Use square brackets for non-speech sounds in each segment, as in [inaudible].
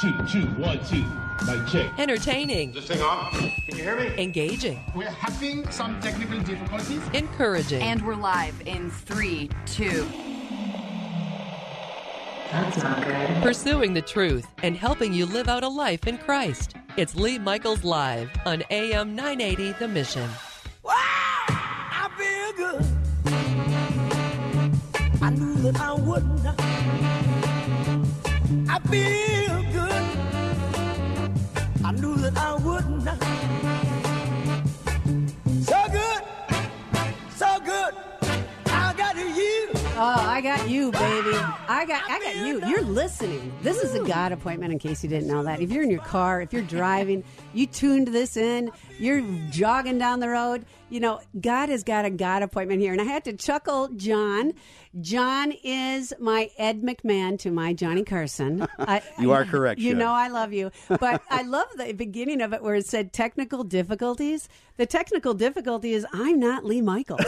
two, two, one, two. Mic check. Entertaining. This thing on? Can you hear me? Engaging. We're having some technical difficulties. Encouraging. And we're live in three, two. That's not good. Pursuing the truth and helping you live out a life in Christ. It's Lee Michaels Live on AM 980 The Mission. Wow, I feel good. I knew that I would not. I feel good. So good, so good. I got you. Oh, I got you, baby. Ah, I got I got you. You're listening. This is a God appointment in case you didn't know that. If you're in your car, if you're driving, you tuned this in, you're jogging down the road, you know, God has got a God appointment here. And I had to chuckle, John. John is my Ed McMahon to my Johnny Carson. [laughs] I, You are correct, You Shug. know I love you. But I love the beginning of it where it said technical difficulties. The technical difficulty is I'm not Lee Michaels.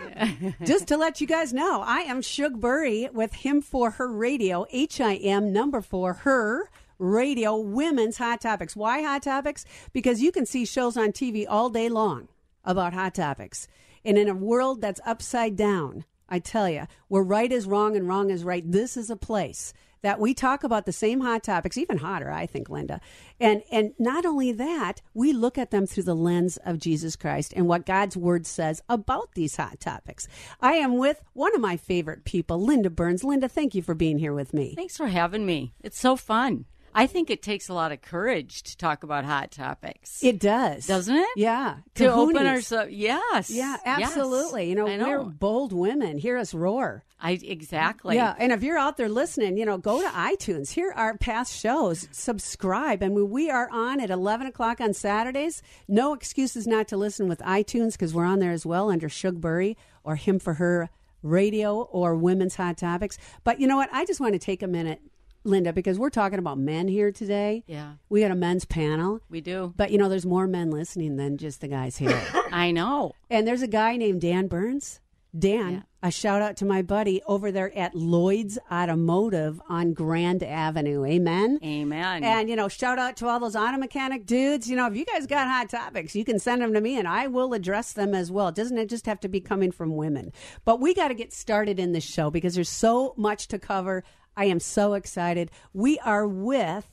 [laughs] Just to let you guys know, I am Shug Burry with Him for Her Radio, H I M number for her radio, women's hot topics. Why hot topics? Because you can see shows on TV all day long about hot topics. And in a world that's upside down, I tell you, where right is wrong and wrong is right, this is a place that we talk about the same hot topics, even hotter, I think, Linda. And and not only that, we look at them through the lens of Jesus Christ and what God's word says about these hot topics. I am with one of my favorite people, Linda Burns. Linda, thank you for being here with me. Thanks for having me. It's so fun. I think it takes a lot of courage to talk about hot topics. It does. Doesn't it? Yeah. to open Kahoonies. ourselves. Yes. Yeah, Yes. absolutely. You know, I we're bold women. Hear us roar. I exactly. Yeah, and if you're out there listening, you know, go to iTunes. Hear our past shows. Subscribe, and we- we are on at 11 o'clock on Saturdays. No excuses not to listen with iTunes because we're on there as well under Shugbury or Him for Her Radio or Women's Hot Topics. But you know what? I just want to take a minute, Linda, because we're talking about men here today. Yeah. We got a men's panel. We do. But you know, there's more men listening than just the guys here. [laughs] I know. And there's a guy named Dan Burns. Dan, Yeah. a shout out to my buddy over there at Lloyd's Automotive on Grand Avenue. Amen. Amen. And you know, shout out to all those auto mechanic dudes. You know, if you guys got hot topics, you can send them to me, and I will address them as well. Doesn't it just have to be coming from women? But we got to get started in this show because there's so much to cover. I am so excited. We are with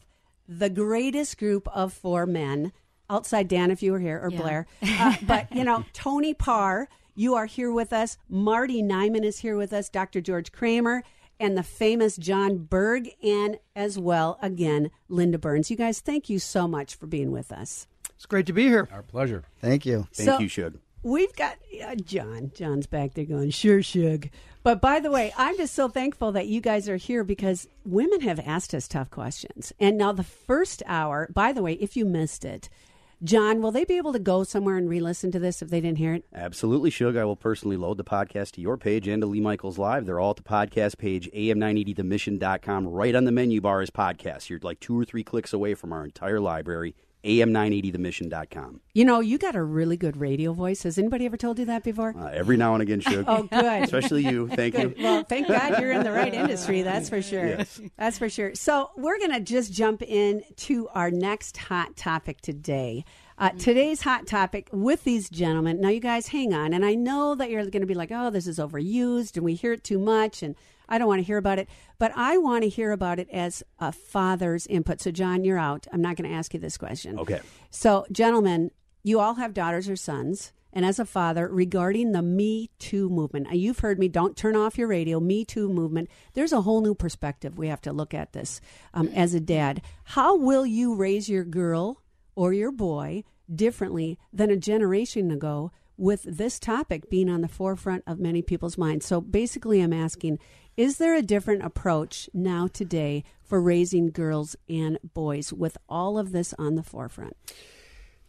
the greatest group of four men outside Dan, if you were here, or Blair. [laughs] Uh, but you know, Tony Parr, you are here with us. Marty Nyman is here with us. Dr. George Kramer. And the famous John Berg, and as well, again, Linda Burns. You guys, thank you so much for being with us. It's great to be here. Our pleasure. Thank you. Thank So- you, Shug. We've got uh, John. John's back there going, sure, Shug. But by the way, I'm just so thankful that you guys are here because women have asked us tough questions. And now the first hour, by the way, if you missed it, John, will they be able to go somewhere and re listen to this if they didn't hear it? Absolutely, Shug. I will personally load the podcast to your page and to Lee Michaels Live. They're all at the podcast page, am980themission.com. Right on the menu bar is podcasts. You're like two or three clicks away from our entire library, am980themission.com. You know, you got a really good radio voice. Has anybody ever told you that before? Uh, every now and again, Shug. [laughs] Oh, good. Especially you. [laughs] Thank Good. you. Well, thank God you're in the right [laughs] industry. That's for sure. Yes. That's for sure. So we're going to just jump in to our next hot topic today. Uh, today's hot topic with these gentlemen. Now, you guys, hang on. And I know that you're going to be like, "Oh, this is overused, and we hear it too much, and I don't want to hear about it." But I want to hear about it as a father's input. So, John, you're out. I'm not going to ask you this question. Okay. So, gentlemen, you all have daughters or sons. And as a father, regarding the Me Too movement, you've heard me, don't turn off your radio, Me Too movement. There's a whole new perspective we have to look at this um, as a dad. How will you raise your girl or your boy differently than a generation ago with this topic being on the forefront of many people's minds? So basically, I'm asking is there a different approach now today for raising girls and boys with all of this on the forefront?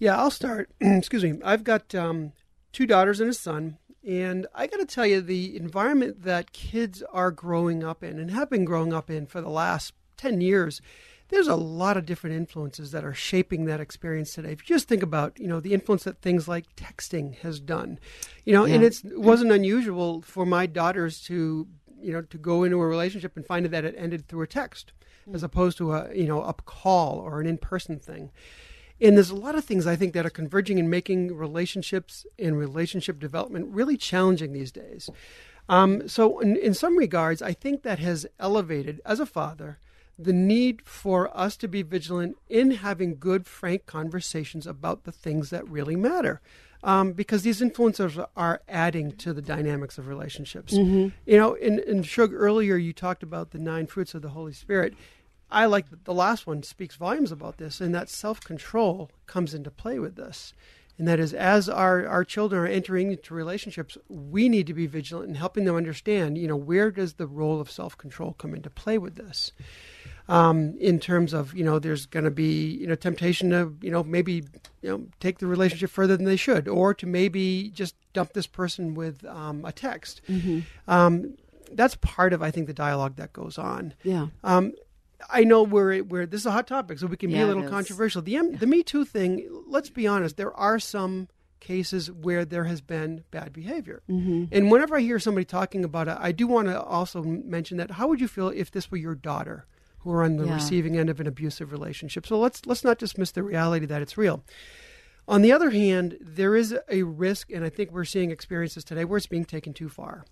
Yeah, I'll start. [clears throat] Excuse me. I've got um, two daughters and a son, and I got to tell you, the environment that kids are growing up in and have been growing up in for the last 10 years, there's a lot of different influences that are shaping that experience today. If you just think about, you know, the influence that things like texting has done, you know, and Yeah. it's, it wasn't unusual for my daughters to, you know, to go into a relationship and find that it ended through a text. as opposed to a you know a call or an in person thing. And there's a lot of things I think that are converging and making relationships and relationship development really challenging these days. Um, so, in, in some regards, I think that has elevated, as a father, the need for us to be vigilant in having good, frank conversations about the things that really matter. Um, because these influencers are adding to the dynamics of relationships. You know, in, in Shug earlier, you talked about the nine fruits of the Holy Spirit. I like that the last one speaks volumes about this, and that self control comes into play with this. And that is, as our, our children are entering into relationships, we need to be vigilant in helping them understand, you know, where does the role of self control come into play with this? Um, in terms of, you know, there's going to be, you know, temptation to, you know, maybe, you know, take the relationship further than they should, or to maybe just dump this person with um, a text. Um, that's part of, I think, the dialogue that goes on. Yeah. Um, I know we're, we're this is a hot topic, so we can be a little controversial. The M, the Me Too thing. Let's be honest. There are some cases where there has been bad behavior, Mm-hmm. and whenever I hear somebody talking about it, I do want to also mention that. How would you feel if this were your daughter, who are on the Yeah. receiving end of an abusive relationship? So let's let's not dismiss the reality that it's real. On the other hand, there is a risk, and I think we're seeing experiences today where it's being taken too far.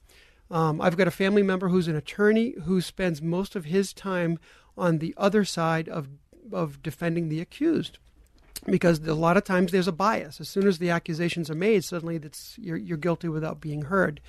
Um, I've got a family member who's an attorney who spends most of his time on the other side of of defending the accused, because a lot of times there's a bias. As soon as the accusations are made, suddenly that's you're you're guilty without being heard.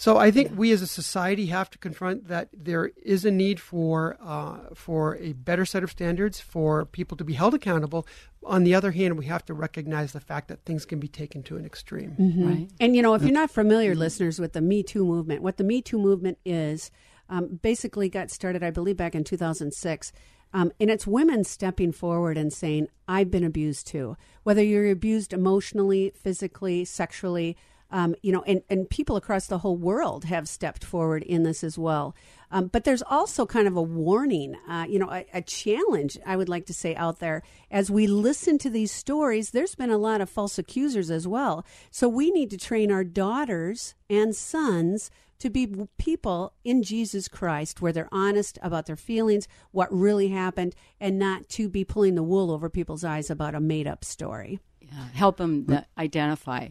So I think we as a society have to confront that there is a need for uh, for a better set of standards for people to be held accountable. On the other hand, we have to recognize the fact that things can be taken to an extreme. Right. And you know, if you're not familiar, listeners, with the Me Too movement, what the Me Too movement is, um, basically got started, I believe, back in 2006. Um, and it's women stepping forward and saying, I've been abused too. Whether you're abused emotionally, physically, sexually, um, you know, and, and people across the whole world have stepped forward in this as well. Um, but there's also kind of a warning, uh, you know, a, a challenge, I would like to say, out there. As we listen to these stories, there's been a lot of false accusers as well. So we need to train our daughters and sons to be people in Jesus Christ where they're honest about their feelings, what really happened, and not to be pulling the wool over people's eyes about a made up story. Yeah. Help them th- identify.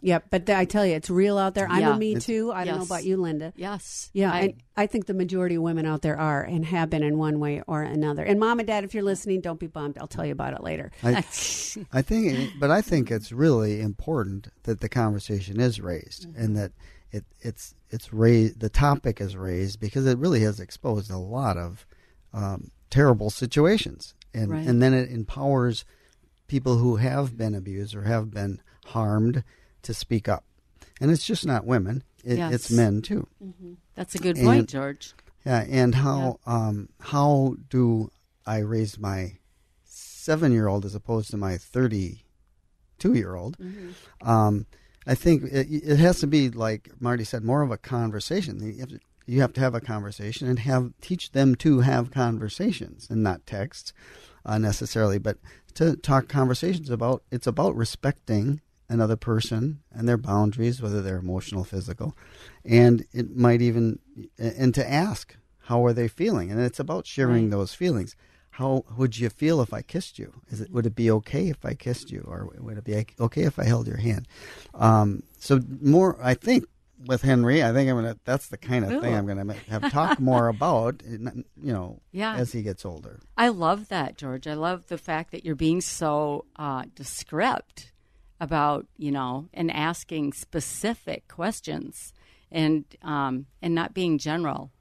Yep, but th- I tell you, it's real out there. I'm Yeah. a Me Too. I don't know about you, Linda. Yes. Yeah, I, and I think the majority of women out there are and have been in one way or another. And mom and dad, if you're listening, don't be bummed. I'll tell you about it later. I, [laughs] I think, it- but I think it's really important that the conversation is raised Mm-hmm. and that it, it's it's raised. The topic is raised because it really has exposed a lot of um, terrible situations, and Right. and then it empowers people who have been abused or have been harmed to speak up. And it's just not women; it, it's men too. that's a good And- point, George. Yeah, and how um, how do I raise my seven year old as opposed to my thirty two year old? Um, I think it, it has to be like Marty said, more of a conversation. You have to, you have to have a conversation and have teach them to have conversations and not texts uh, necessarily, but to talk conversations about. It's about respecting another person and their boundaries, whether they're emotional, physical, and it might even and to ask how are they feeling, and it's about sharing Right. those feelings. How would you feel if I kissed you? Is it would it be okay if I kissed you, or would it be okay if I held your hand? Um, so more, I think with Henry, I think I'm gonna. That's the kind of thing I'm gonna have talk more [laughs] about. You know, Yeah. as he gets older. I love that, George. I love the fact that you're being so uh, descript about, you know, and asking specific questions and um, and not being general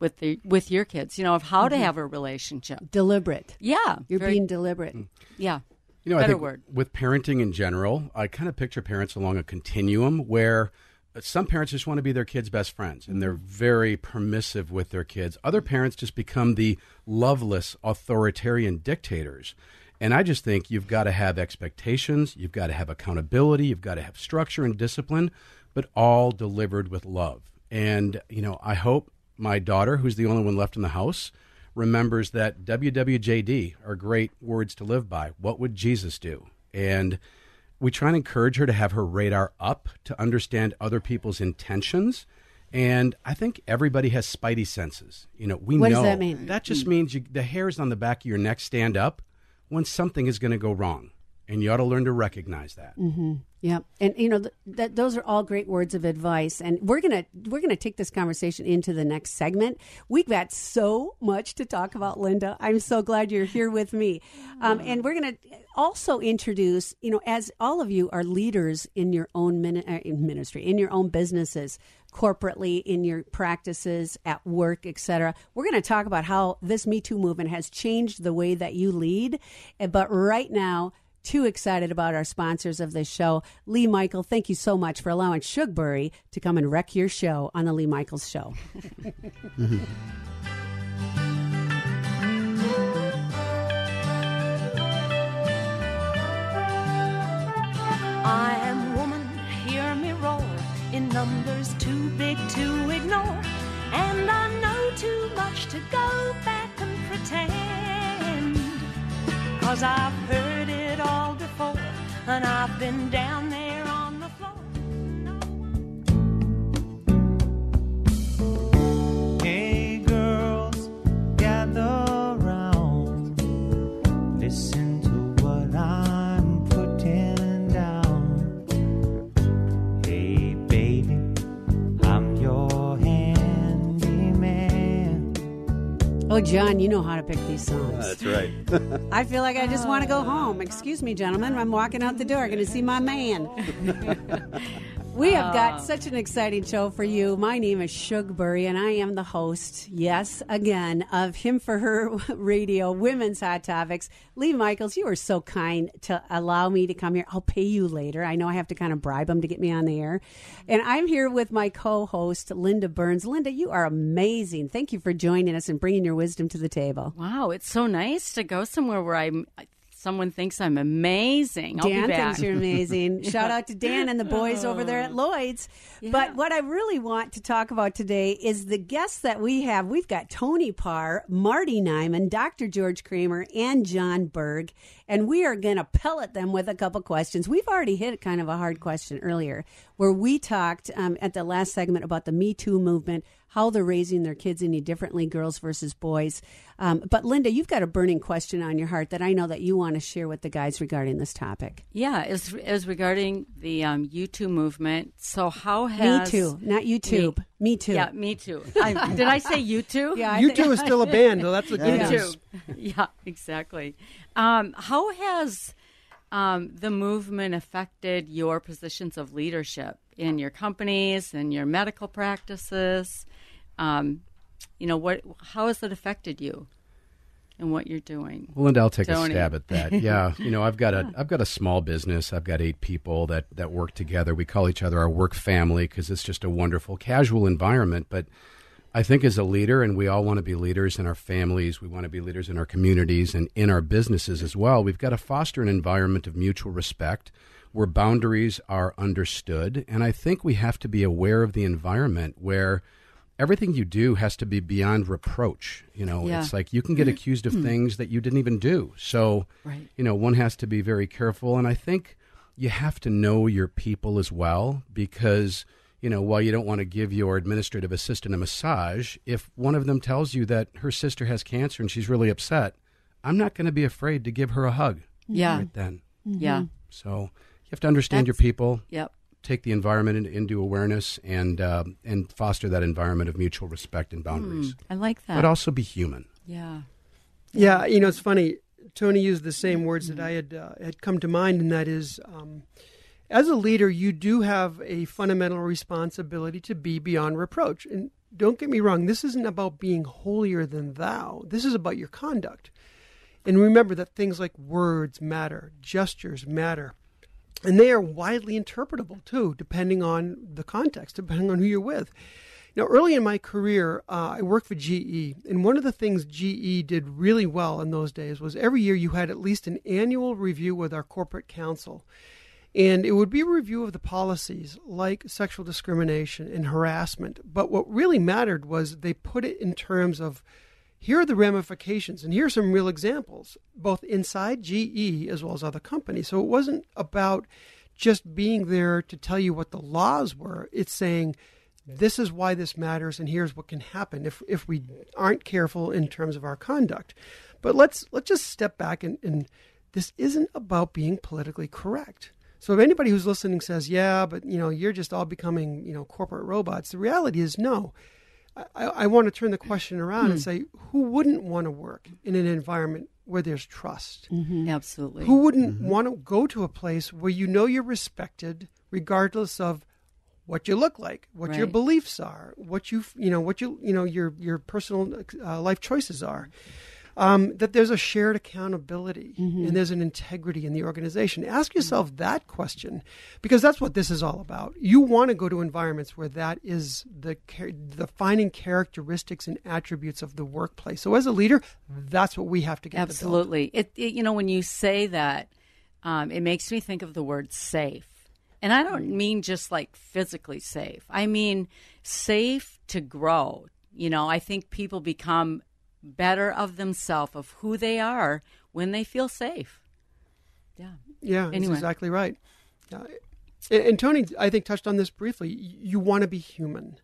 with the with your kids, you know, of how to have a relationship. Deliberate. Yeah, You're very- being deliberate. yeah. You know, I think word. with parenting in general, I kind of picture parents along a continuum where uh, some parents just want to be their kids' best friends and they're very permissive with their kids. Other parents just become the loveless, authoritarian dictators. And I just think you've got to have expectations, you've got to have accountability, you've got to have structure and discipline, but all delivered with love. And, you know, I hope my daughter, who's the only one left in the house, remembers that WWJD are great words to live by. What would Jesus do? And we try and encourage her to have her radar up to understand other people's intentions And I think everybody has spidey senses. You know, we What know does that mean? That just mm. means you, the hairs on the back of your neck stand up when something is going to go wrong, and you ought to learn to recognize that. Mm-hmm. Yeah, and you know th- that those are all great words of advice, and we're gonna we're gonna take this conversation into the next segment. We've got so much to talk about, Linda. I'm so glad you're here with me, um, and we're gonna also introduce you know as all of you are leaders in your own min- uh, in ministry, in your own businesses, corporately, in your practices at work, etc. We're going to talk about how this Me Too movement has changed the way that you lead, Uh, but right now too excited about our sponsors of this show. Lee Michael, thank you so much for allowing Shugbury to come and wreck your show on the Lee Michaels Show. [laughs] I am numbers too big to ignore. And I know too much to go back and pretend. Cause I've heard it all before, and I've been down there Oh, John, you know how to pick these songs. That's right. [laughs] I feel like I just want to go home. Excuse me, gentlemen. I'm walking out the door. I'm Going to see my man. [laughs] we have got ah. such an exciting show for you. My name is Shugbury, and I am the host, yes, again, of Him for Her [laughs] Radio, Women's Hot Topics. Lee Michaels, you are so kind to allow me to come here. I'll pay you later. I know I have to kind of bribe him to get me on the air. And I'm here with my co host, Linda Burns. Linda, you are amazing. Thank you for joining us and bringing your wisdom to the table. Wow, it's so nice to go somewhere where I'm. Someone thinks I'm amazing. I'll Dan thinks you're amazing. [laughs] Shout out to Dan and the boys over there at Lloyd's. But what I really want to talk about today is the guests that we have. We've got Tony Parr, Marty Nyman, Dr. George Kramer, and John Berg. And we are going to pellet them with a couple questions. We've already hit kind of a hard question earlier where we talked um, at the last segment about the Me Too movement, how they're raising their kids any differently, girls versus boys. Um, but Linda, you've got a burning question on your heart that I know that you want to share with the guys regarding this topic. Yeah, as, as regarding the um, U2 movement. So, how has. Me too, not YouTube. Me, too. Yeah, me too. I, did I say you too? [laughs] Yeah, I You think- two is still a band, though. That's the good Yeah. news. yeah, exactly. Um, how has um, the movement affected your positions of leadership in your companies and your medical practices? Um, you know, what? How has it affected you and what you're doing? Well, Linda, I'll take Tony. a stab at that. [laughs] Yeah, you know, I've got a I've got a small business. I've got eight people that that work together. We call each other our work family because it's just a wonderful, casual environment. But I think as a leader, and we all want to be leaders in our families, we want to be leaders in our communities and in our businesses as well. We've got to foster an environment of mutual respect where boundaries are understood, and I think we have to be aware of the environment where everything you do has to be beyond reproach. You know, Yeah. it's like you can get mm-hmm. accused of hmm. things that you didn't even do. So, Right. you know, one has to be very careful. And I think you have to know your people as well because, you know, while you don't want to give your administrative assistant a massage, if one of them tells you that her sister has cancer and she's really upset, I'm not going to be afraid to give her a hug Yeah. right then. Yeah. So you have to understand your people Yep. Take the environment in, into awareness and um, and foster that environment of mutual respect and boundaries. I like that. But also be human. yeah. Yeah, you know, it's funny. Tony used the same words that I had uh, had come to mind, and that is, um, as a leader, you do have a fundamental responsibility to be beyond reproach. And don't get me wrong, this isn't about being holier than thou. This is about your conduct. And remember that things like words matter, gestures matter, and they are widely interpretable too, depending on the context, depending on who you're with. Now, early in my career, uh, I worked for GE, and one of the things GE did really well in those days was every year you had at least an annual review with our corporate counsel. And it would be a review of the policies like sexual discrimination and harassment. But what really mattered was they put it in terms of here are the ramifications, and here are some real examples, both inside GE as well as other companies. So it wasn't about just being there to tell you what the laws were, it's saying, this is why this matters, and here's what can happen if if we aren't careful in terms of our conduct. But let's let's just step back and, and this isn't about being politically correct. So if anybody who's listening says, "Yeah, but you know, you're just all becoming you know corporate robots," the reality is no. I, I want to turn the question around and Hmm. say, who wouldn't want to work in an environment where there's trust? Absolutely. Who wouldn't want to go to a place where you know you're respected, regardless of what you look like, what your beliefs are, what you you know what you you know your your personal uh, life choices are. Um, that there's a shared accountability and there's an integrity in the organization. Ask yourself that question because that's what this is all about. You want to go to environments where that is the defining characteristics and attributes of the workplace. So as a leader, that's what we have to get. to. Absolutely. It, it you know when you say that, um, it makes me think of the word safe, and I don't mean just like physically safe. I mean safe to grow. You know, I think people become better of themselves, of who they are, when they feel safe. Yeah. Yeah, that's Anyway. exactly right. Uh, and, Tony, I think, touched on this briefly. You want to be human.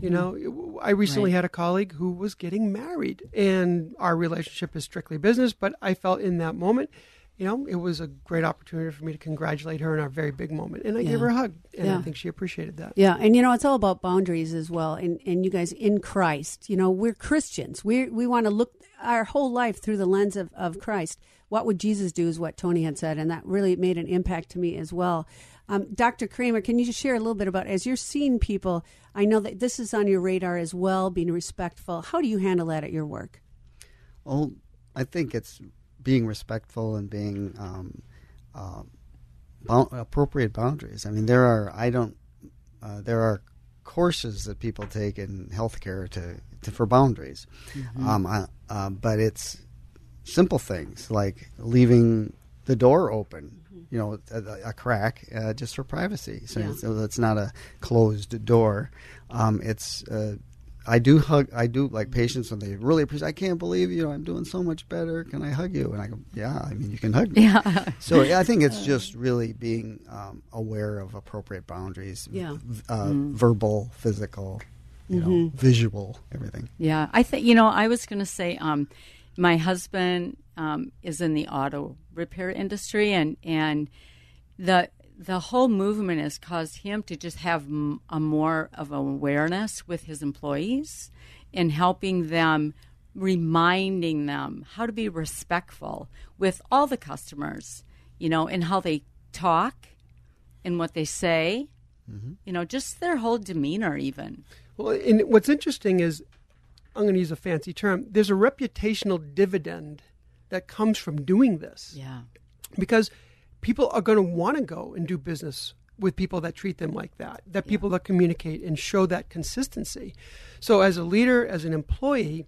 You know, I recently Right. had a colleague who was getting married, and our relationship is strictly business. But I felt in that moment, you know, it was a great opportunity for me to congratulate her in our very big moment, and I Yeah. gave her a hug, and Yeah. I think she appreciated that. Yeah, and you know it's all about boundaries as well. And and you guys in Christ, you know, we're Christians. We we want to look our whole life through the lens of of Christ. What would Jesus do? Is what Tony had said, and that really made an impact to me as well. Um, Dr. Kramer, can you just share a little bit about as you're seeing people? I know that this is on your radar as well, being respectful. How do you handle that at your work? Well, I think it's being respectful and being um, uh, bou- appropriate boundaries. I mean, there are I don't uh, there are courses that people take in healthcare to, to for boundaries, Mhm. um, I, uh, but it's simple things like leaving the door open. You know, a, a crack uh, just for privacy, so, Yeah. so that's not a closed door. Um, it's uh, I do hug. I do like patients when they really appreciate. I can't believe you know I'm doing so much better. Can I hug you? And I go, yeah. I mean, you can hug me. Yeah. So yeah, I think it's just really being um, aware of appropriate boundaries. Yeah. Uh, Mm. Verbal, physical, you know, Mhm. visual, everything. Yeah, I think you know. I was going to say, um, my husband um, is in the auto repair industry, and and the the whole movement has caused him to just have a more of awareness with his employees and helping them, reminding them how to be respectful with all the customers, you know, and how they talk and what they say. Mm-hmm. You know, just their whole demeanor, even. Well, and what's interesting is, I'm going to use a fancy term. There's a reputational dividend that comes from doing this. Yeah. Because people are going to want to go and do business with people that treat them like that, that people that communicate and show that consistency. So, as a leader, as an employee,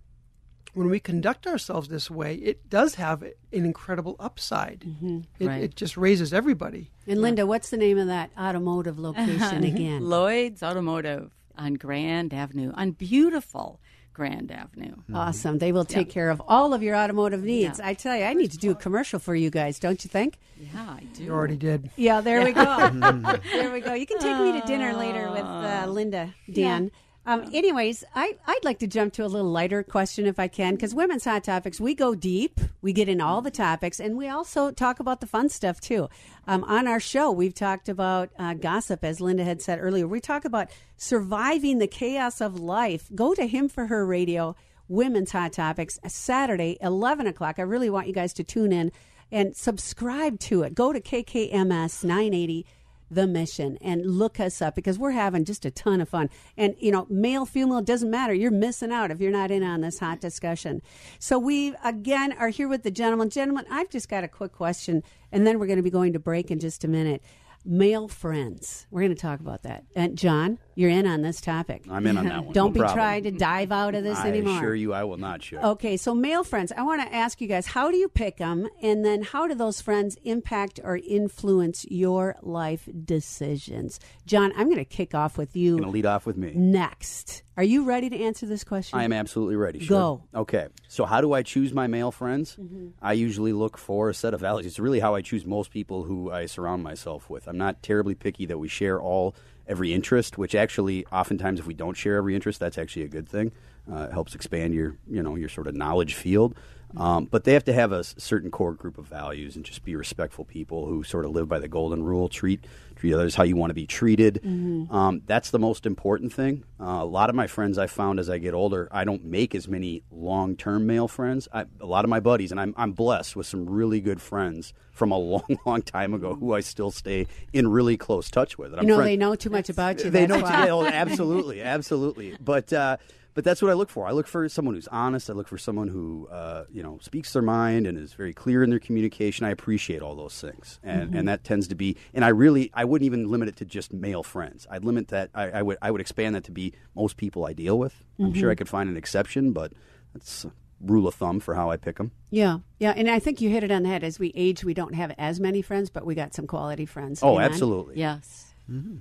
when we conduct ourselves this way, it does have an incredible upside. Mm-hmm. It, Right. it just raises everybody. And Linda, what's the name of that automotive location [laughs] again? Lloyd's Automotive on Grand Avenue, on beautiful Grand Avenue. Mm-hmm. Awesome. They will take Yeah. care of all of your automotive needs. Yeah. I tell you, I need to do a commercial for you guys, don't you think? Yeah, I do. You already did. Yeah, there we go. [laughs] Mm-hmm. there we go. You can take me to dinner later with uh, ah. Linda, Dan. Um, anyways, I, I'd like to jump to a little lighter question if I can, because Women's Hot Topics, we go deep, we get in all the topics, and we also talk about the fun stuff too. Um, on our show, we've talked about uh, gossip, as Linda had said earlier. We talk about surviving the chaos of life. Go to Him for Her Radio, Women's Hot Topics, Saturday, 11 o'clock. I really want you guys to tune in and subscribe to it. Go to KKMS 980 the mission and look us up because we're having just a ton of fun. And you know, male, female, doesn't matter. You're missing out if you're not in on this hot discussion. So we again are here with the gentleman. Gentlemen, I've just got a quick question, and then we're going to be going to break in just a minute. Male friends. We're going to talk about that. And John, you're in on this topic. I'm in on that [laughs] one. Don't No be problem. trying to dive out of this I anymore. I assure you, I will not show. Okay, so male friends, I want to ask you guys how do you pick them? And then how do those friends impact or influence your life decisions? John, I'm going to kick off with you Going to lead off with me. next. Are you ready to answer this question? I am absolutely ready. Sure. Go. Okay. So, how do I choose my male friends? Mhm. I usually look for a set of values. It's really how I choose most people who I surround myself with. I'm not terribly picky that we share all every interest, which actually oftentimes if we don't share every interest, that's actually a good thing. Uh, it helps expand your you know your sort of knowledge field. Um, but they have to have a certain core group of values and just be respectful people who sort of live by the golden rule. Treat treat others how you want to be treated. Mhm. Um, that's the most important thing. Uh, a lot of my friends I found as I get older, I don't make as many long term male friends. I, a lot of my buddies, and I'm, I'm blessed with some really good friends from a [laughs] long, long time ago who I still stay in really close touch with. And You know, friend- they know too much about you. they know why. today. Oh, absolutely, [laughs] absolutely. But uh, but that's what I look for. I look for someone who's honest. I look for someone who uh, you know speaks their mind and is very clear in their communication. I appreciate all those things, and Mhm. and that tends to be. And I really I wouldn't even limit it to just male friends. I'd limit that. I, I would I would expand that to be most people I deal with. I'm sure. I could find an exception, but that's a rule of thumb for how I pick them. Yeah, yeah, and I think you hit it on the head. As we age, we don't have as many friends, but we got some quality friends. Oh, Amen? absolutely. Yes.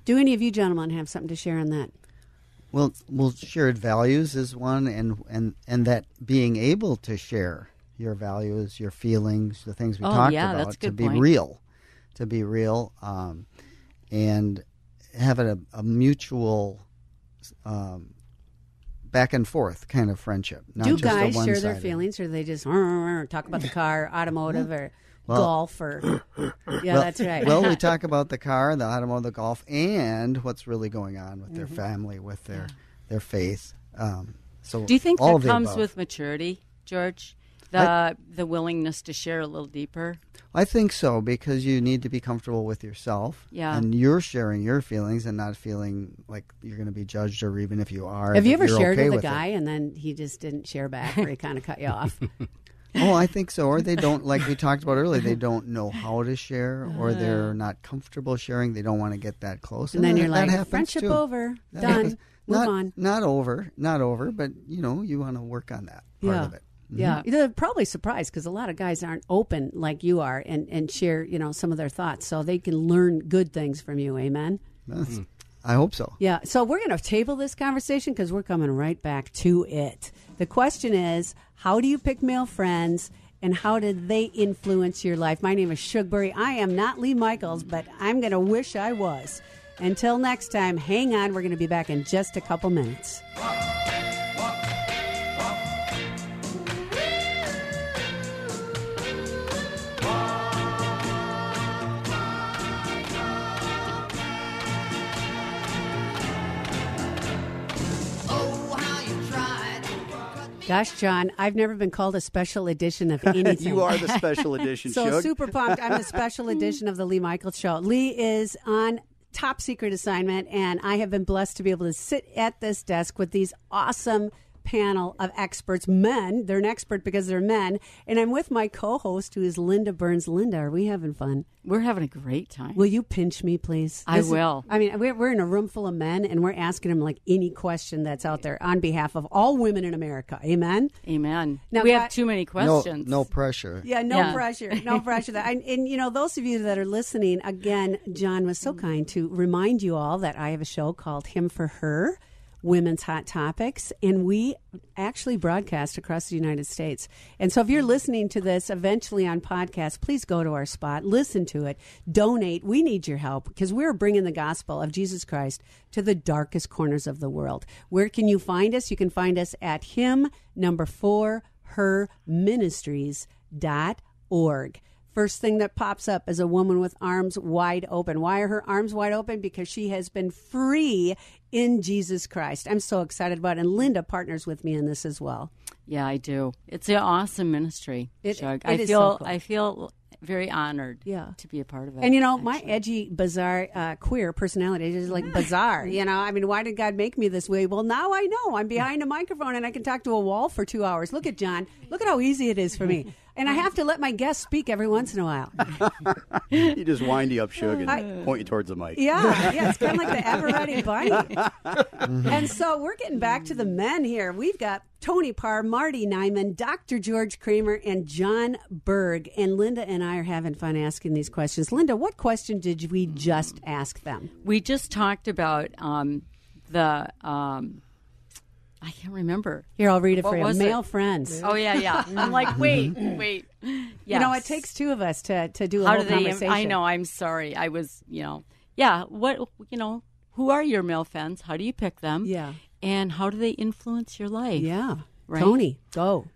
Do any of you gentlemen have something to share on that? Well, well, shared values is one, and and and that being able to share your values, your feelings, the things we Oh, talked yeah, about, that's a to be point. real, to be real, um, and have a, a mutual um, back and forth kind of friendship. Not Do guys share their feelings, or they just "Rrr, talk about the car, [laughs] automotive, or Well- golf, or [coughs] yeah, well, that's right. well, we [laughs] talk about the car, the automotive, the golf, and what's really going on with their Mhm. family, with their their faith. Um, so, Do you think that comes with maturity, George? The I- the willingness to share a little deeper. I think so because you need to be comfortable with yourself. Yeah. And you're sharing your feelings and not feeling like you're going to be judged, or even if you are. have you ever shared okay with a it. guy and then he just didn't share back, or he [laughs] kind of cut you off? [laughs] Oh, I think so. Or they don't, like we talked about earlier, they don't know how to share, or Uh. they're not comfortable sharing. They don't want to get that close. And then that- you're that like, "Friendship too. over. That Done. happens. Move not, on." Not over. Not over. But you know, you want to work on that part yeah. of it. Yeah, Mhm. they're probably surprised because a lot of guys aren't open like you are and, and share, you know, some of their thoughts, so they can learn good things from you. Amen. That's- I hope so. Yeah, so we're going to table this conversation because we're coming right back to it. The question is, how do you pick male friends? And how did they influence your life? My name is Shugbury. I am not Lee Michaels, but I'm going to wish I was. Until next time, hang on. We're going to be back in just a couple minutes. Gosh, John, I've never been called a special edition of anything. [laughs] You are the special [laughs] edition, so [laughs] super pumped. I'm the special edition of the Lee Michaels Show. Lee is on top secret assignment, and I have been blessed to be able to sit at this desk with these awesome panel of experts, men. They're an expert because they're men, and I'm with my co-host, who is Linda Burns. Linda, are we having fun? We're having a great time. Will you pinch me, please? I This is- will. I mean, we're, we're in a room full of men, and we're asking them like any question that's out there on behalf of all women in America. Amen. Amen. Now, we God- have too many No, questions. no pressure. Yeah, no Yeah. pressure, no [laughs] pressure. That and, and you know, those of you that are listening, again, John was so kind to remind you all that I have a show called Him for Her, Women's Hot Topics, and we actually broadcast across the United States. And so, if you're listening to this eventually on podcast, please go to our spot, listen to it, donate. We need your help because we're bringing the gospel of Jesus Christ to the darkest corners of the world. Where can you find us? You can find us at Him number four her ministries dot org. First thing that pops up is a woman with arms wide open. Why are her arms wide open? Because she has been free in Jesus Christ. I'm so excited about it. And Linda partners with me in this as well. Yeah, I do. It's an awesome ministry, It- it I is feel so cool. I feel very honored Yeah. to be a part of it. And you know, my edgy, bizarre, uh, queer personality is like bizarre. [laughs] You know, I mean, why did God make me this way? Well, now I know. I'm behind a microphone and I can talk to a wall for two hours. Look at John. Look at how easy it is for me. [laughs] And I have to let my guests speak every once in a while. [laughs] you just wind you up, Shug, and I- point you towards the mic. Yeah, [laughs] yeah, it's kind of like the ever ready bunny. And so we're getting back to the men here. We've got Tony Parr, Marty Nyman, Dr. George Kramer, and John Berg. And Linda and I are having fun asking these questions. Linda, what question did we just ask them? we just talked about um, the um, I can't remember. Here, I'll read it What for you. Male it? friends. Oh yeah, yeah. [laughs] I'm like, mm-hmm. wait, wait. You know, it takes two of us to, to do a How whole do they? conversation. I know. I'm sorry. I was, you know, yeah. What you know? who are your male friends? How do you pick them? Yeah. And how do they influence your life? Yeah. Right? Tony, go.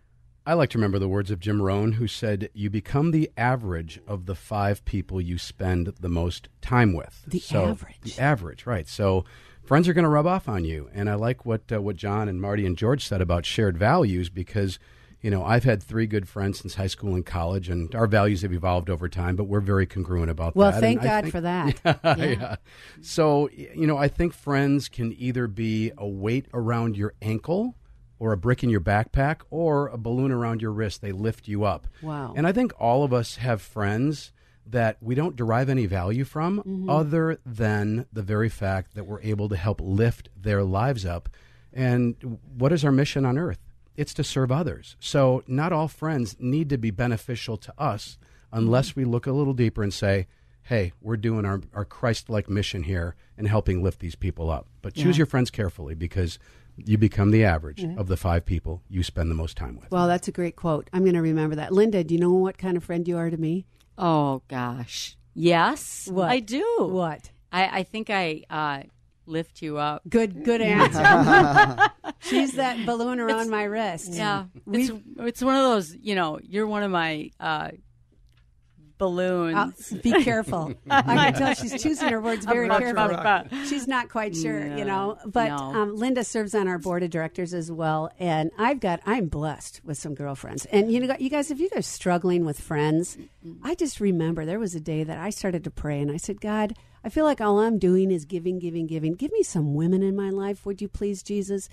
I like to remember the words of Jim Rohn, who said, "You become the average of the five people you spend the most time with." The So- average. The average, right? So friends are going to rub off on you, and I like what uh, what John and Marty and George said about shared values because. You know, I've had three good friends since high school and college, and our values have evolved over time, but we're very congruent about Well, that. Well, thank And God think- for that. [laughs] yeah. Yeah. So, you know, I think friends can either be a weight around your ankle or a brick in your backpack or a balloon around your wrist. They lift you up. Wow. And I think all of us have friends that we don't derive any value from Mhm. other than the very fact that we're able to help lift their lives up. And what is our mission on earth? It's to serve others. So not all friends need to be beneficial to us unless we look a little deeper and say, hey, we're doing our, our Christ like mission here and helping lift these people up. But choose Yeah. your friends carefully because you become the average Mhm. of the five people you spend the most time with. Well, that's a great quote. I'm going to remember that. Linda, do you know what kind of friend you are to me? Oh gosh, yes, What? I do. What? I, I think I uh, lift you up. Good, good answer. [laughs] She's that balloon around my wrist. Yeah, it's it's one of those. You know, you're one of my uh, balloons. Uh, be careful. [laughs] I can tell she's choosing her words very Up, up, carefully. up, up. She's not quite sure, you know. But no. um, Linda serves on our board of directors as well, and I've got I'm blessed with some girlfriends. And you know, you guys, if you guys struggling with friends, I just remember there was a day that I started to pray, and I said, God, I feel like all I'm doing is giving, giving, giving. Give me some women in my life, would you please, Jesus,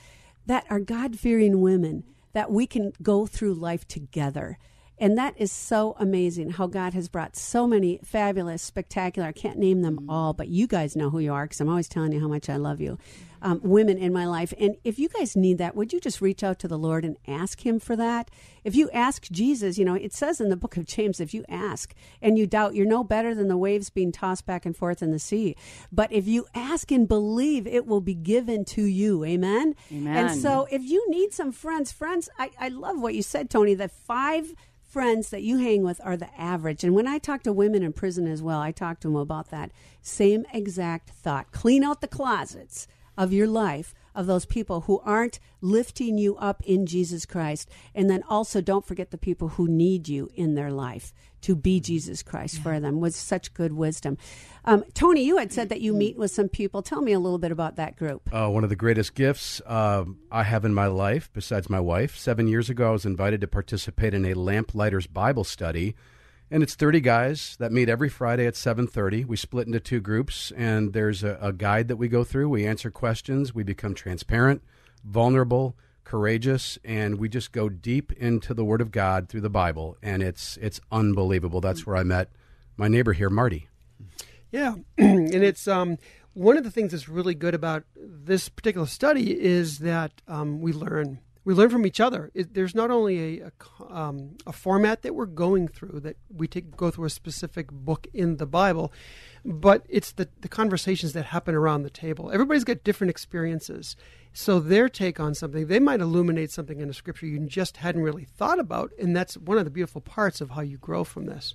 that are God fearing women that we can go through life together. And that is so amazing how God has brought so many fabulous, spectacular, I can't name them all, but you guys know who you are because I'm always telling you how much I love you, um, women in my life. And if you guys need that, would you just reach out to the Lord and ask Him for that? If you ask Jesus, you know, it says in the book of James, if you ask and you doubt, you're no better than the waves being tossed back and forth in the sea. But if you ask and believe, it will be given to you. Amen? Amen. And so if you need some friends, friends, I, I love what you said, Tony, that five friends that you hang with are the average. And when I talk to women in prison as well, I talk to them about that same exact thought. Clean out the closets of your life of those people who aren't lifting you up in Jesus Christ. And then also don't forget the people who need you in their life to be Jesus Christ for them with such good wisdom. Um, Tony, you had said that you meet with some people. Tell me a little bit about that group. Uh, one of the greatest gifts uh, I have in my life, besides my wife. Seven years ago, I was invited to participate in a Lamplighters Bible study, and it's thirty guys that meet every Friday at seven thirty. We split into two groups, and there's a, a guide that we go through. We answer questions. We become transparent, vulnerable, courageous, and we just go deep into the Word of God through the Bible, and it's it's unbelievable. That's where I met my neighbor here, Marty. Yeah, [clears throat] and it's um, one of the things that's really good about this particular study is that um, we learn we learn from each other. It, there's not only a a, um, a format that we're going through that we take go through a specific book in the Bible, but it's the the conversations that happen around the table. Everybody's got different experiences, so their take on something they might illuminate something in the scripture you just hadn't really thought about, and that's one of the beautiful parts of how you grow from this.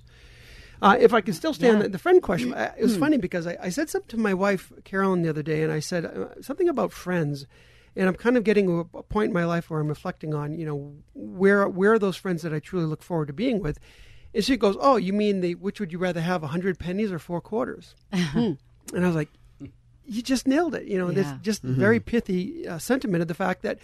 Uh, if I can still stay on the, the friend question, I, it was funny because I, I said something to my wife Carolyn the other day, and I said uh, something about friends, and I'm kind of getting to a, a point in my life where I'm reflecting on, you know, where where are those friends that I truly look forward to being with, and she goes, "Oh, you mean the which would you rather have, a hundred pennies or four quarters?" [laughs] and I was like, "You just nailed it." You know, this Yeah. just Mhm. very pithy uh, sentiment of the fact that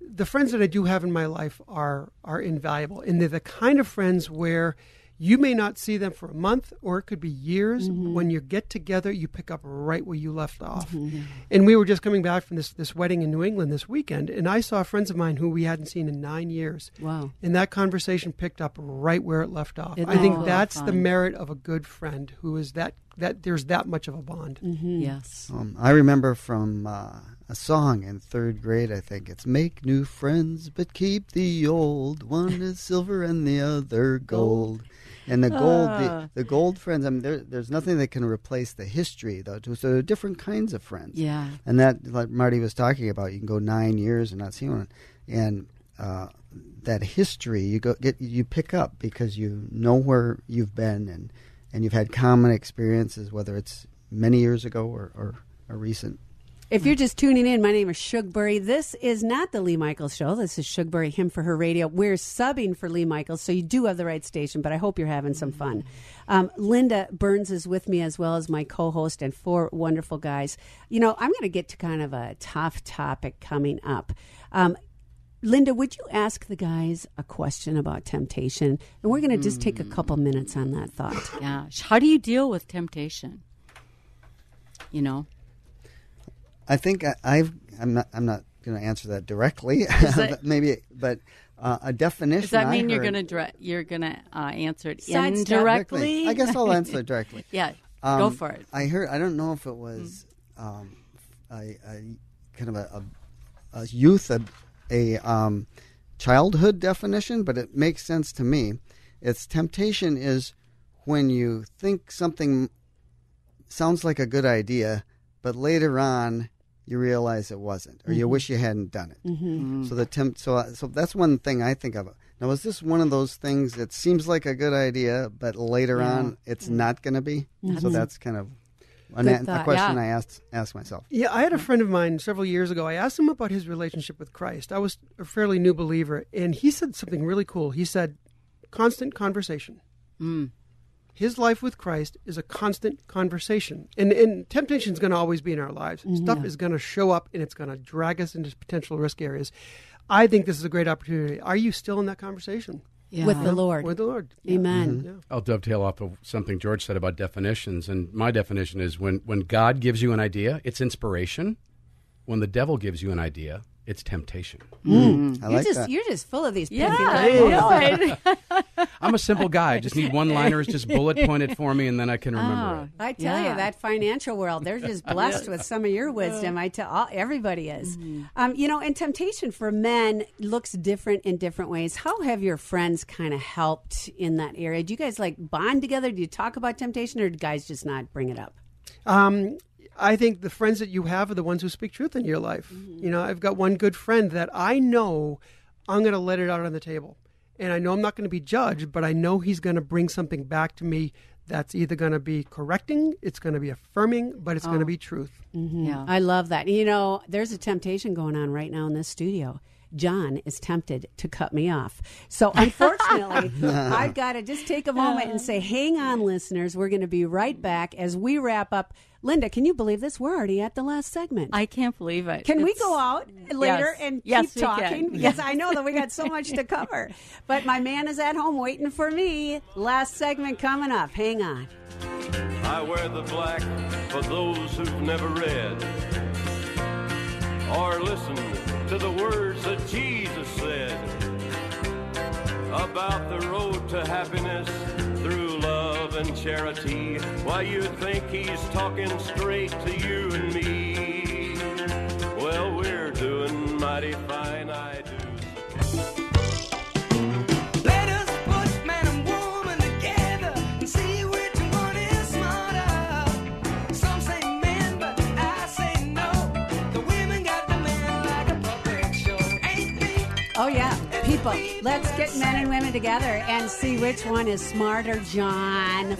the friends that I do have in my life are are invaluable, and they're the kind of friends where you may not see them for a month or it could be years. When you get together, you pick up right where you left off. And we were just coming back from this this wedding in New England this weekend, and I saw friends of mine who we hadn't seen in nine years. Wow. And that conversation picked up right where it left off. Isn't I think that that's the merit of a good friend who is that that there's that much of a bond. Yes. Um, I remember from uh, a song in third grade, I think it's Make New Friends, but keep the old. One is silver and the other gold. And the gold, Ah. the, the gold friends, I mean, there, there's nothing that can replace the history, though. too. So there are different kinds of friends. Yeah. And that, like Marty was talking about, you can go nine years and not see one. And uh, that history, you go get you pick up because you know where you've been and, and you've had common experiences, whether it's many years ago or, or a recent. If you're just tuning in, my name is Shugbury. This is not the Lee Michaels show. This is Shugbury, him for her radio. We're subbing for Lee Michaels, so you do have the right station, but I hope you're having some fun. Um, Linda Burns is with me as well as my co host and four wonderful guys. You know, I'm going to get to kind of a tough topic coming up. Um, Linda, would you ask the guys a question about temptation? And we're going to just take a couple minutes on that thought. Gosh, how do you deal with temptation? You know, I think I, I've. I'm not. I'm not going to answer that directly. [laughs] that- but maybe, but uh, a definition. does that I mean you're going to dre- you're going to uh, answer it Sidestep. indirectly? I guess I'll answer it [laughs] directly. yeah, go Um, for it. I heard. I don't know if it was um, a, a kind of a, a, a youth, a, a um, childhood definition, but it makes sense to me. It's temptation is when you think something sounds like a good idea, but later on you realize it wasn't, or you wish you hadn't done it. Mm-hmm. So the temp. So uh, so that's one thing I think of. Now, is this one of those things that seems like a good idea, but later on it's not going to be? So that's kind of an, a question Yeah. I asked asked myself. Yeah, I had a friend of mine several years ago. I asked him about his relationship with Christ. I was a fairly new believer, and he said something really cool. He said, constant conversation. His life with Christ is a constant conversation. And, and temptation is going to always be in our lives. Mm-hmm. Stuff is going to show up, and it's going to drag us into potential risk areas. I think this is a great opportunity. Are you still in that conversation? With the Lord. With the Lord. Amen. Mm-hmm. I'll dovetail off of something George said about definitions, and my definition is when when God gives you an idea, it's inspiration. When the devil gives you an idea, it's temptation. I You're like just that. you're just full of these Yeah, pithy I know [laughs] it. I'm a simple guy. I just need one liners, just bullet pointed for me, and then I can remember it. I tell Yeah. you, that financial world, they're just [laughs] blessed with some of your wisdom. I tell all, everybody is. Um, you know, and temptation for men looks different in different ways. How have your friends kind of helped in that area? Do you guys like bond together? Do you talk about temptation, or do guys just not bring it up? Um, I think the friends that you have are the ones who speak truth in your life. Mm-hmm. You know, I've got one good friend that I know I'm going to let it out on the table. And I know I'm not going to be judged, but I know he's going to bring something back to me that's either going to be correcting, it's going to be affirming, but it's going to Oh. be truth. Yeah. I love that. You know, there's a temptation going on right now in this studio. John is tempted to cut me off. So, [laughs] unfortunately, [laughs] I've got to just take a moment and say, hang on, listeners. We're going to be right back as we wrap up. Linda, can you believe this? We're already at the last segment. I can't believe it. Can we go out later Yes. and Yes, keep we can. talking? Because I know that we got so much to cover. But my man is at home waiting for me. Last segment coming up. Hang on. I wear the black for those who've never read or listened to the words that Jesus said about the road to happiness through love and charity. Why you think he's talking straight to you and me? Well, we're doing mighty fine, I do. Let us put man and woman together and see which one is smarter. Some say men, but I say no. The women got the men like a puppet show. Oh, yeah. People, let's get men and women together and see which one is smarter, John.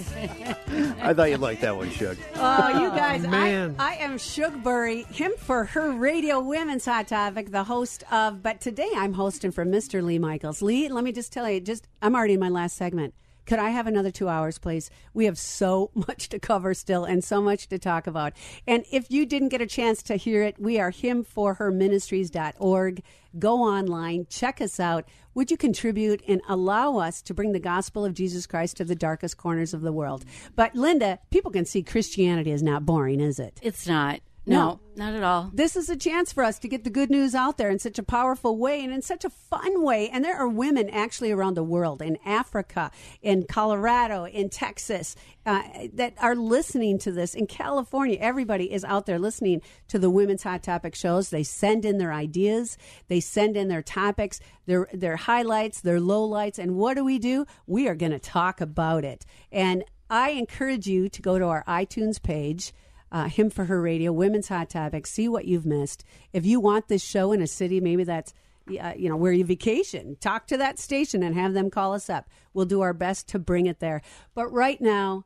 I thought you'd like that one, Shug. Oh, you guys, man. I, I am Shugbury, him for her radio women's hot topic, the host of, but today I'm hosting for Mr. Lee Michaels. Lee, let me just tell you, just I'm already in my last segment. Could I have another two hours, please? We have so [laughs] much to cover still and so much to talk about. And if you didn't get a chance to hear it, we are himforherministries.org. Go online, check us out. Would you contribute and allow us to bring the gospel of Jesus Christ to the darkest corners of the world? But Linda, people can see Christianity is not boring, is it? It's not. No. No, not at all. This is a chance for us to get the good news out there in such a powerful way and in such a fun way. And there are women actually around the world, in Africa, in Colorado, in Texas, uh, that are listening to this. In California, everybody is out there listening to the Women's Hot Topic shows. They send in their ideas, they send in their topics, their, their highlights, their lowlights. And what do we do? We are going to talk about it. And I encourage you to go to our iTunes page uh, Him for Her Radio, Women's Hot Topics. See what you've missed. If you want this show in a city, maybe that's uh, you know where you vacation. Talk to that station and have them call us up. We'll do our best to bring it there. But right now,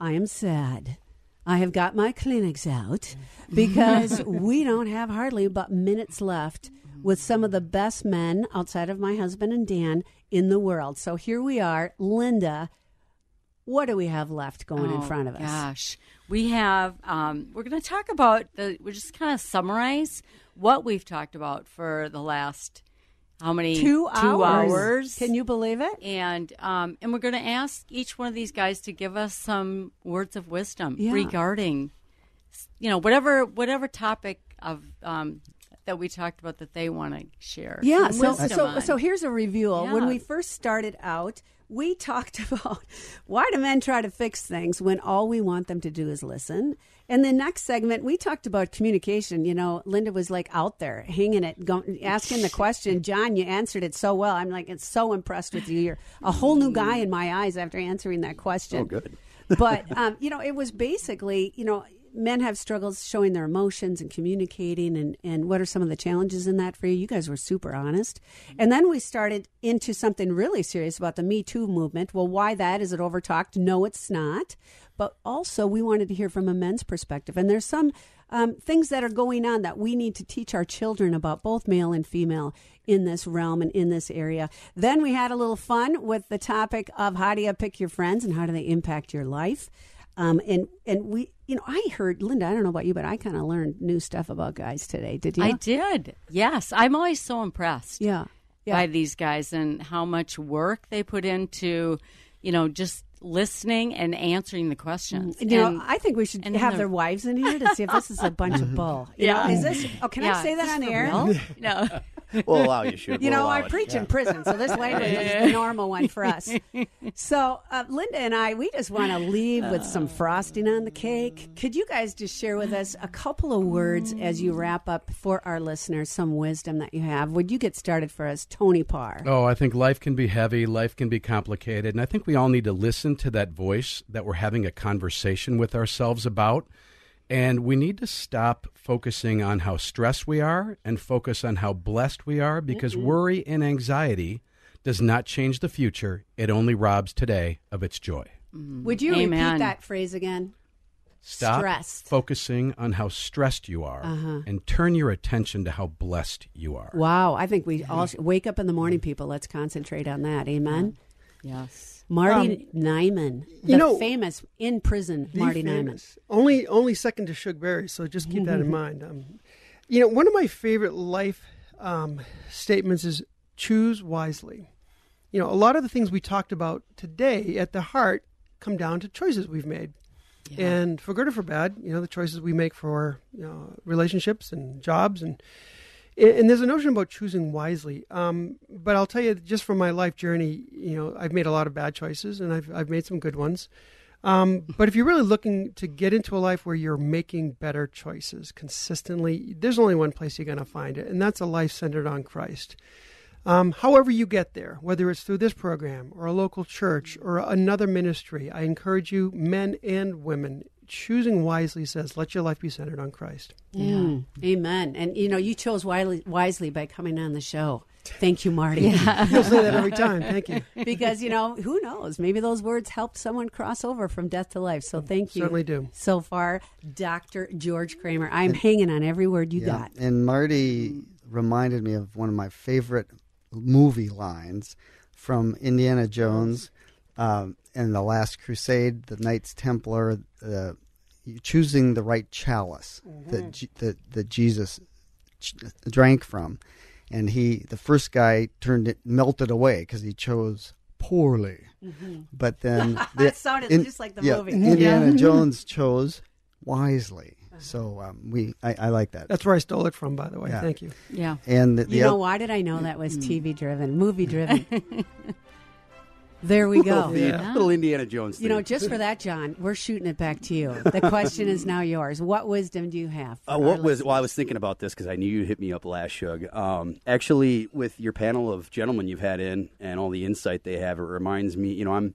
I am sad. I have got my Kleenex out [laughs] because we don't have hardly but minutes left with some of the best men outside of my husband and Dan in the world. So here we are, Linda. What do we have left going in Oh, front of us? Gosh, we have. Um, we're going to talk about the. We're just kind of summarize what we've talked about for the last how many Two two hours. hours. Can you believe it? And um, and we're going to ask each one of these guys to give us some words of wisdom Yeah. regarding, you know, whatever whatever topic of um, that we talked about that they want to share. Yeah, so so on. so here's a review. When we first started out, we [laughs] talked about why do men try to fix things when all we want them to do is listen. And the next segment, we talked about communication. You know, Linda was like out there hanging it, going, asking the question. [laughs] John, you answered it so well. I'm like, it's so impressed with you. You're a whole new guy in my eyes after answering that question. Oh, good. [laughs] but um, you know, it was basically, you know, men have struggles showing their emotions and communicating, and and what are some of the challenges in that for you? You guys were super honest, and then we started into something really serious about the Me Too movement. Well, why that? Is it overtalked? No, it's not. But also, we wanted to hear from a men's perspective, and there's some. Um, things that are going on that we need to teach our children about, both male and female, in this realm and in this area. Then we had a little fun with the topic of how do you pick your friends and how do they impact your life. Um, and and we, you know, I heard Linda. I don't know about you, but I kind of learned new stuff about guys today. Did you? I did. Yes, I'm always so impressed. Yeah. Yeah. by these guys and how much work they put into, you know, just listening and answering the questions. You know, I think we should and have the- their wives in here to see if this is a bunch of bull. You Yeah. know, is this? Oh, can I say that on air? real? [laughs] no. [laughs] We'll allow you, Shug. [laughs] You We'll know, I it. preach in prison, so this language is the normal one for us. So, uh, Linda and I, we just want to leave with some frosting on the cake. Could you guys just share with us a couple of words as you wrap up for our listeners, some wisdom that you have? Would you get started for us, Tony Parr? Oh, I think life can be heavy, life can be complicated, and I think we all need to listen to that voice that we're having a conversation with ourselves about. And we need to stop focusing on how stressed we are and focus on how blessed we are because worry and anxiety does not change the future. It only robs today of its joy. Would you Amen. repeat that phrase again? Stop Stressed. focusing on how stressed you are Uh-huh. and turn your attention to how blessed you are. Wow, I think we all should wake up in the morning, people. Let's concentrate on that. Amen. Yes. Marty Nyman, the you know- famous in prison Marty famous. Only only second to Shug Berry, so just keep that in [laughs] mind. Um, you know, one of my favorite life um, statements is choose wisely. You know, a lot of the things we talked about today at the heart come down to choices we've made. And for good or for bad, you know, the choices we make for you know, relationships and jobs and and there's a notion about choosing wisely. Um, but I'll tell you, just from my life journey, you know, I've made a lot of bad choices, and I've I've made some good ones. Um, but if you're really looking to get into a life where you're making better choices consistently, there's only one place you're going to find it, and that's a life centered on Christ. Um, however, you get there, whether it's through this program or a local church or another ministry, I encourage you, men and women, choosing wisely says, let your life be centered on Christ. Mm, amen. And you know, you chose wisely, wisely by coming on the show. Thank you, Marty. [laughs] You'll say that every time. Thank you. [laughs] because you know, who knows? Maybe those words helped someone cross over from death to life. So thank you. Certainly do. So far, Dr. George Kramer. I'm hanging on every word you Yeah. got. And Marty reminded me of one of my favorite movie lines from Indiana Jones um, and the Last Crusade, the Knights Templar, uh, choosing the right chalice that, Je- that that Jesus ch- drank from, and he the first guy turned it melted away because he chose poorly. But then [laughs] It sounded just like the yeah, movie. Indiana Yeah. [laughs] Jones chose wisely. So um, we, I, I like that. That's where I stole it from, by the way. Yeah. Thank you. Yeah. And the, the You know, why did I know that was TV driven, movie driven? [laughs] there we go. [laughs] Little, little Indiana Jones. You know, just for that, John, we're shooting it back to you. The question is now yours. What wisdom do you have? for Uh, what was? Well, I was thinking about this because I knew you hit me up last, Shug. Um, actually, with your panel of gentlemen you've had in and all the insight they have, it reminds me. You know, I'm.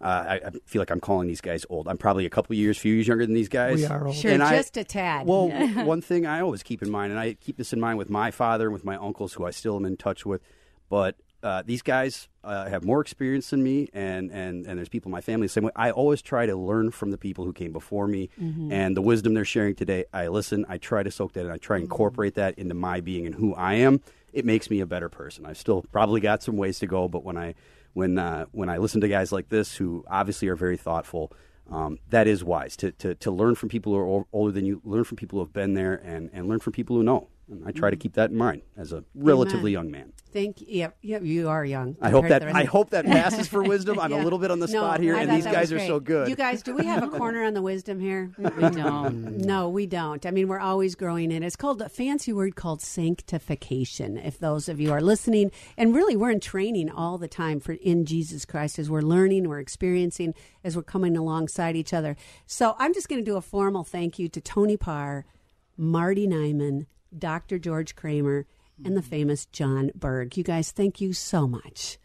Uh, I, I feel like I'm calling these guys old. I'm probably a couple years, few years younger than these guys. We are old. Sure, And I- just a tad. Well, [laughs] one thing I always keep in mind, and I keep this in mind with my father and with my uncles, who I still am in touch with, but uh, these guys uh, have more experience than me, and, and, and there's people in my family the same way. I always try to learn from the people who came before me, Mhm. and the wisdom they're sharing today. I listen, I try to soak that, in, I try to incorporate that into my being and who I am. It makes me a better person. I've still probably got some ways to go, but when I when uh, when I listen to guys like this who obviously are very thoughtful, um, that is wise to, to to learn from people who are older than you, learn from people who have been there, and and learn from people who know. And I try to keep that in mind as a relatively Amen. young man. Thank you. Yeah, yeah, you are young. I hope that I hope that [laughs] passes for wisdom. I'm Yeah. a little bit on the No, spot here, I and these guys are so good. You guys, do we have a corner on the wisdom here? [laughs] We don't. no, we don't. I mean, we're always growing in. It's called a fancy word called sanctification. If those of you are listening, and really, we're in training all the time for in Jesus Christ as we're learning, we're experiencing, as we're coming alongside each other. So, I'm just going to do a formal thank you to Tony Parr, Marty Nyman, Dr. George Kramer, and the mm-hmm. famous John Berg. You guys, thank you so much.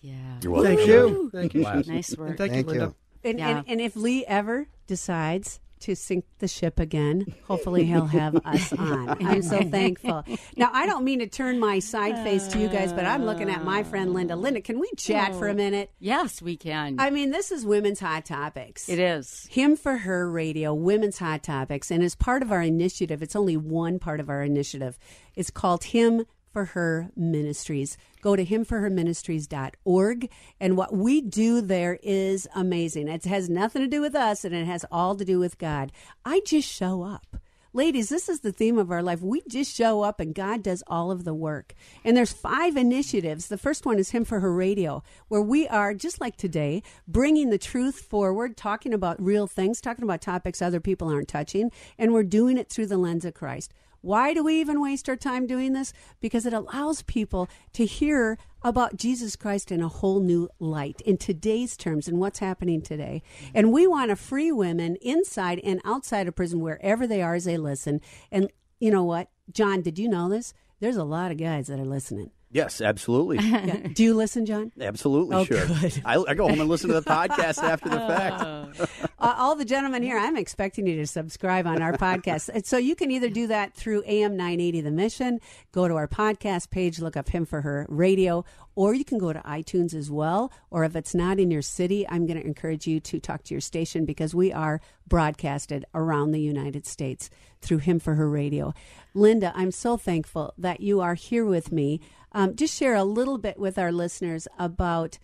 Yeah. You're welcome. Thank you. Thank you. Nice And work. thank, you, Linda. And, Yeah. and, and if Lee ever decides to sink the ship again, hopefully he'll have us [laughs] on. I'm so thankful. Now, I don't mean to turn my side face to you guys, but I'm looking at my friend Linda. Linda, can we chat for a oh, minute? Yes, we can. I mean, this is Women's Hot Topics. it is. Him for Her Radio, Women's Hot Topics. And as part of our initiative, it's only one part of our initiative. It's called Him for Her Ministries. Go to himforherministries.org. And what we do there is amazing. It has nothing to do with us and it has all to do with God. I just show up. Ladies, this is the theme of our life. We just show up and God does all of the work. And there's five initiatives. The first one is Him for Her Radio, where we are, just like today, bringing the truth forward, talking about real things, talking about topics other people aren't touching, and we're doing it through the lens of Christ. Why do we even waste our time doing this? Because it allows people to hear about Jesus Christ in a whole new light in today's terms and what's happening today. And we want to free women inside and outside of prison, wherever they are as they listen. And you know what? John, did you know this? There's a lot of guys that are listening. Yes, absolutely. [laughs] Yeah. Do you listen, John? Absolutely, Oh, sure. I, I go home and listen to the [laughs] podcast after the fact. Uh, all the gentlemen here, I'm expecting you to subscribe on our podcast. And So you can either do that through AM 980 The Mission, go to our podcast page, look up Him for Her Radio, or you can go to iTunes as well. Or if it's not in your city, I'm going to encourage you to talk to your station because we are broadcasted around the United States through Him for Her Radio. Linda, I'm so thankful that you are here with me. Um, just share a little bit with our listeners about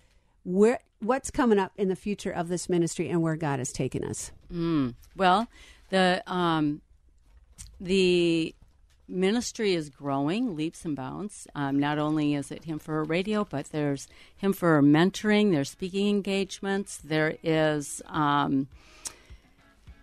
where what's coming up in the future of this ministry and where God has taken us. Mm. Well, the um, the ministry is growing leaps and bounds. Um, not only is it him for radio, but there's him for mentoring. There's speaking engagements. There is. Um,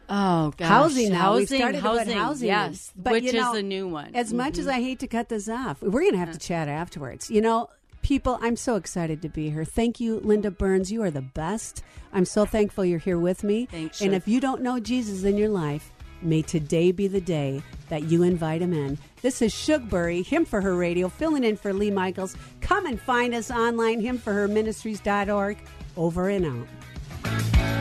Oh gosh, housing Housing, started to put housing, housing. yes, But, which you know, is a new one. As much as Mhm. I hate to cut this off, we're going to have to chat afterwards. You know, people, I'm so excited to be here. Thank you, Linda Burns. You are the best. I'm so thankful you're here with me. Thanks, and if you don't know Jesus in your life, may today be the day that you invite him in. This is Shugbury, Him for Her Radio, filling in for Lee Michaels. Come and find us online, Him for Her himforherministries.org. Over and out.